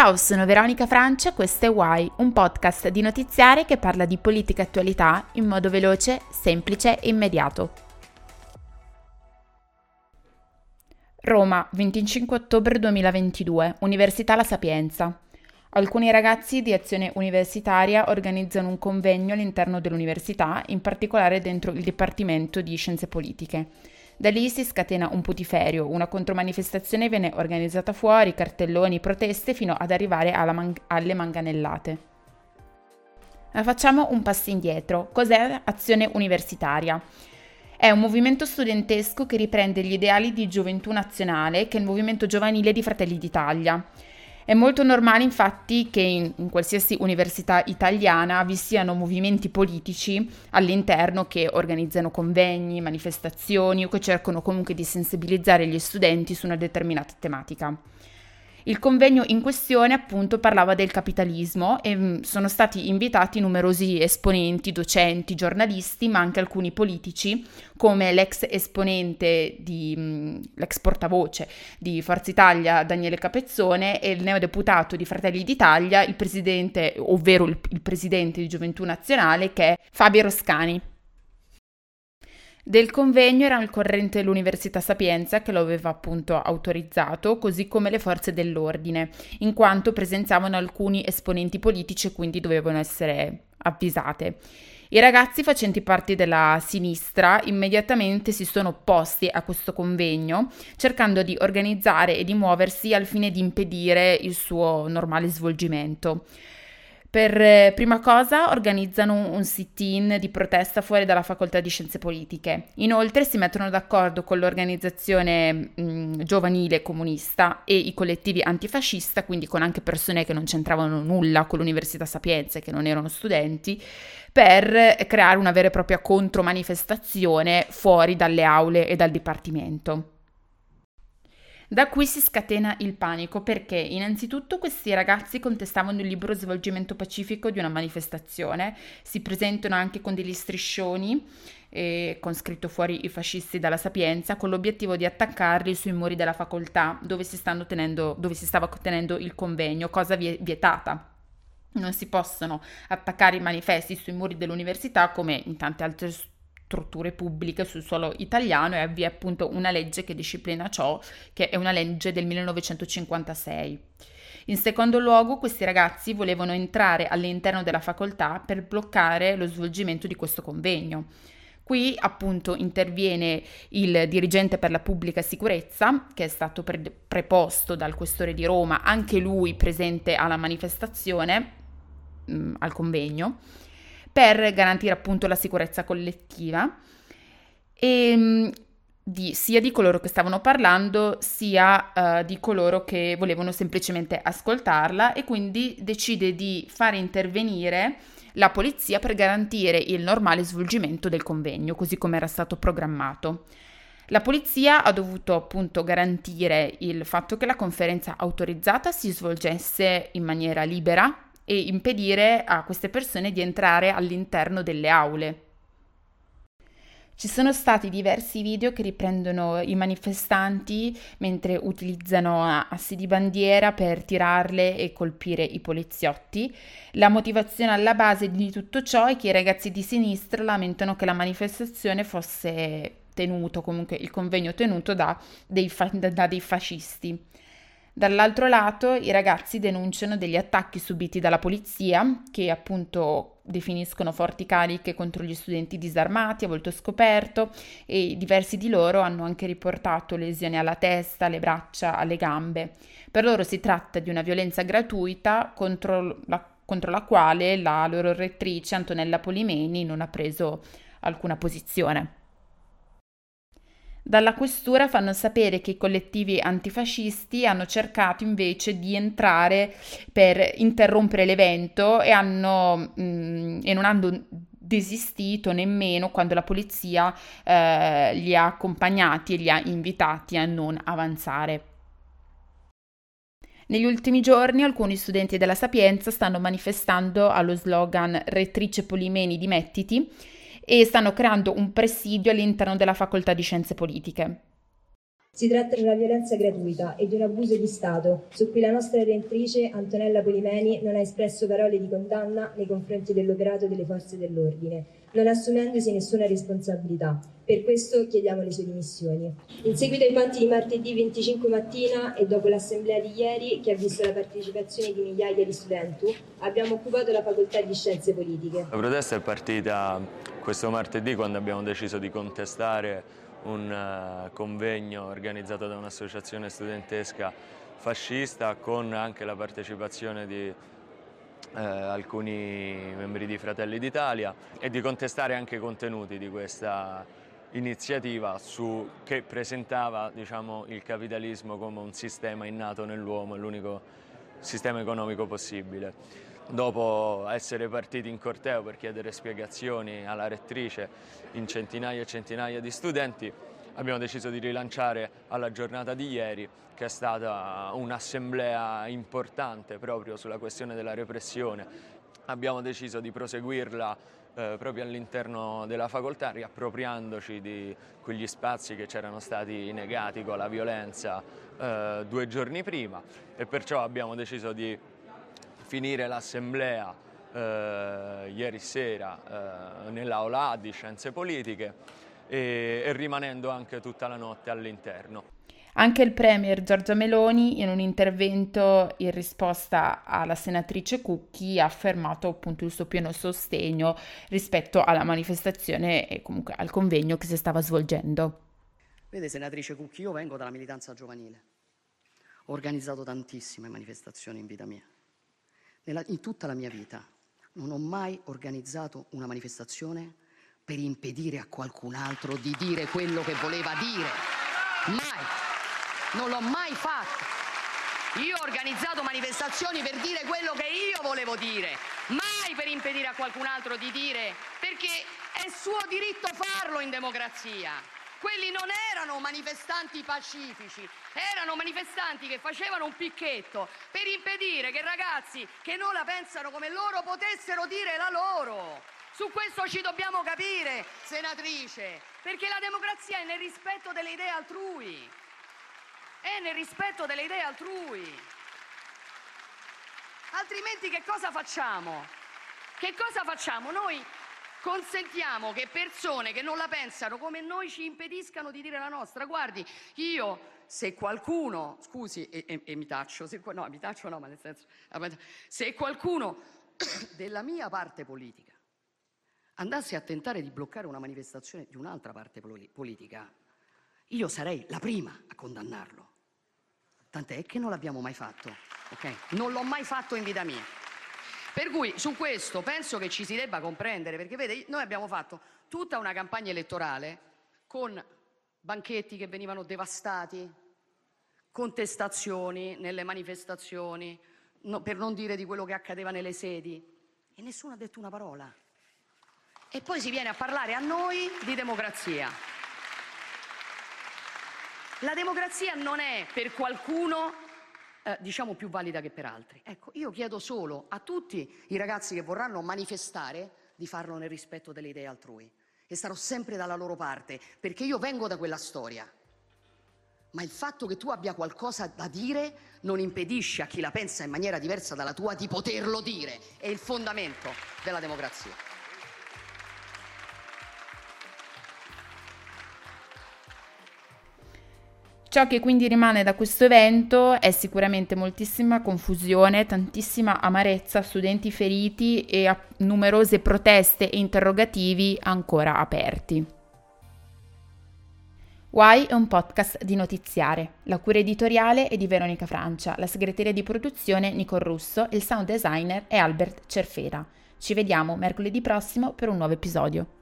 Ciao, sono Veronica Francia, questo è Why, un podcast di notiziare che parla di politica e attualità in modo veloce, semplice e immediato. Roma, 25 ottobre 2022, Università La Sapienza. Alcuni ragazzi di azione universitaria organizzano un convegno all'interno dell'università, in particolare dentro il Dipartimento di Scienze Politiche. Da lì si scatena un putiferio, una contromanifestazione viene organizzata fuori, cartelloni, proteste fino ad arrivare man- alle manganellate. Ma facciamo un passo indietro. Cos'è Azione Universitaria? È un movimento studentesco che riprende gli ideali di gioventù nazionale, che è il movimento giovanile di Fratelli d'Italia. È molto normale infatti che in, in, qualsiasi università italiana vi siano movimenti politici all'interno che organizzano convegni, manifestazioni o che cercano comunque di sensibilizzare gli studenti su una determinata tematica. Il convegno in questione appunto parlava del capitalismo e mm, sono stati invitati numerosi esponenti, docenti, giornalisti, ma anche alcuni politici come l'ex esponente di mm, l'ex portavoce di Forza Italia Daniele Capezzone e il neodeputato di Fratelli d'Italia, il presidente, ovvero il, il presidente di Gioventù Nazionale che è Fabio Roscani. Del convegno era al corrente l'Università Sapienza che lo aveva appunto autorizzato, così come le forze dell'ordine, in quanto presenziavano alcuni esponenti politici e quindi dovevano essere avvisate. I ragazzi facenti parte della sinistra immediatamente si sono opposti a questo convegno, cercando di organizzare e di muoversi al fine di impedire il suo normale svolgimento. Per prima cosa organizzano un sit-in di protesta fuori dalla facoltà di scienze politiche. Inoltre si mettono d'accordo con l'organizzazione mh, giovanile comunista e i collettivi antifascista, quindi con anche persone che non c'entravano nulla con l'Università Sapienza e che non erano studenti, per creare una vera e propria contromanifestazione fuori dalle aule e dal dipartimento. Da qui si scatena il panico perché innanzitutto questi ragazzi contestavano il libero svolgimento pacifico di una manifestazione, si presentano anche con degli striscioni eh, con scritto fuori i fascisti dalla sapienza con l'obiettivo di attaccarli sui muri della facoltà dove si, tenendo, dove si stava tenendo il convegno, cosa vietata. Non si possono attaccare i manifesti sui muri dell'università come in tante altre strutture pubbliche sul suolo italiano e vi è appunto una legge che disciplina ciò, che è una legge del 1956. In secondo luogo, questi ragazzi volevano entrare all'interno della facoltà per bloccare lo svolgimento di questo convegno. Qui appunto interviene il dirigente per la pubblica sicurezza, che è stato pre- preposto dal questore di Roma, anche lui presente alla manifestazione, mh, mm, al convegno, per garantire appunto la sicurezza collettiva e ehm, di, sia di coloro che stavano parlando sia uh, di coloro che volevano semplicemente ascoltarla e quindi decide di fare intervenire la polizia per garantire il normale svolgimento del convegno, così come era stato programmato. La polizia ha dovuto appunto garantire il fatto che la conferenza autorizzata si svolgesse in maniera libera e impedire a queste persone di entrare all'interno delle aule. Ci sono stati diversi video che riprendono i manifestanti mentre utilizzano assi di bandiera per tirarle e colpire i poliziotti. La motivazione alla base di tutto ciò è che i ragazzi di sinistra lamentano che la manifestazione fosse tenuta, comunque il convegno tenuto da dei, fa- da dei fascisti. Dall'altro lato i ragazzi denunciano degli attacchi subiti dalla polizia che appunto definiscono forti cariche contro gli studenti disarmati a volto scoperto e diversi di loro hanno anche riportato lesioni alla testa, alle braccia, alle gambe. Per loro si tratta di una violenza gratuita contro la, contro la quale la loro rettrice Antonella Polimeni non ha preso alcuna posizione. Dalla questura fanno sapere che i collettivi antifascisti hanno cercato invece di entrare per interrompere l'evento e, hanno, mh, mm, e non hanno desistito nemmeno quando la polizia eh, li ha accompagnati e li ha invitati a non avanzare. Negli ultimi giorni alcuni studenti della Sapienza stanno manifestando allo slogan Rettrice Polimeni dimettiti e stanno creando un presidio all'interno della facoltà di scienze politiche. Si tratta di una violenza gratuita e di un abuso di Stato, su cui la nostra redentrice Antonella Polimeni non ha espresso parole di condanna nei confronti dell'operato delle forze dell'ordine, non assumendosi nessuna responsabilità. Per questo chiediamo le sue dimissioni. In seguito ai fatti di martedì 25 mattina e dopo l'assemblea di ieri, che ha visto la partecipazione di migliaia di studenti, abbiamo occupato la facoltà di scienze politiche. La protesta è partita questo martedì quando abbiamo deciso di contestare un uh, convegno organizzato da un'associazione studentesca fascista con anche la partecipazione di eh, alcuni membri di Fratelli d'Italia e di contestare anche i contenuti di questa iniziativa su, che presentava diciamo, il capitalismo come un sistema innato nell'uomo, l'unico sistema economico possibile. Dopo essere partiti in corteo per chiedere spiegazioni alla rettrice in centinaia e centinaia di studenti, abbiamo deciso di rilanciare alla giornata di ieri, che è stata un'assemblea importante proprio sulla questione della repressione. Abbiamo deciso di proseguirla eh, proprio all'interno della facoltà, riappropriandoci di quegli spazi che c'erano stati negati con la violenza eh, due giorni prima e perciò abbiamo deciso di finire l'assemblea eh, ieri sera eh, nell'aula di Scienze Politiche e, e rimanendo anche tutta la notte all'interno. Anche il Premier Giorgia Meloni, in un intervento in risposta alla senatrice Cucchi, ha affermato appunto il suo pieno sostegno rispetto alla manifestazione e comunque al convegno che si stava svolgendo. Vede, senatrice Cucchi, io vengo dalla militanza giovanile. Ho organizzato tantissime manifestazioni in vita mia. Nella, in tutta la mia vita non ho mai organizzato una manifestazione per impedire a qualcun altro di dire quello che voleva dire. Mai. Non l'ho mai fatto. Io ho organizzato manifestazioni per dire quello che io volevo dire, mai per impedire a qualcun altro di dire, perché è suo diritto farlo in democrazia. Quelli non erano manifestanti pacifici, erano manifestanti che facevano un picchetto per impedire che ragazzi che non la pensano come loro potessero dire la loro. Su questo ci dobbiamo capire, senatrice, perché la democrazia è nel rispetto delle idee altrui. È nel rispetto delle idee altrui. Altrimenti che cosa facciamo? Che cosa facciamo? Noi consentiamo che persone che non la pensano come noi ci impediscano di dire la nostra. Guardi, io se qualcuno, scusi e, e, e mi taccio, se, no mi taccio no, ma nel senso, se qualcuno della mia parte politica andasse a tentare di bloccare una manifestazione di un'altra parte politica, io sarei la prima a condannarlo. Tant'è che non l'abbiamo mai fatto, ok? Non l'ho mai fatto in vita mia. Per cui su questo penso che ci si debba comprendere, perché vede, noi abbiamo fatto tutta una campagna elettorale con banchetti che venivano devastati, contestazioni nelle manifestazioni, no, per non dire di quello che accadeva nelle sedi, e nessuno ha detto una parola. E poi si viene a parlare a noi di democrazia. La democrazia non è per qualcuno eh, diciamo più valida che per altri. Ecco, io chiedo solo a tutti i ragazzi che vorranno manifestare di farlo nel rispetto delle idee altrui e starò sempre dalla loro parte perché io vengo da quella storia. Ma il fatto che tu abbia qualcosa da dire non impedisce a chi la pensa in maniera diversa dalla tua di poterlo dire. È il fondamento della democrazia. Ciò che quindi rimane da questo evento è sicuramente moltissima confusione, tantissima amarezza, studenti feriti e numerose proteste e interrogativi ancora aperti. Why è un podcast di notiziare. La cura editoriale è di Veronica Francia, la segreteria di produzione Nicole Russo, il sound designer è Albert Cerfera. Ci vediamo mercoledì prossimo per un nuovo episodio.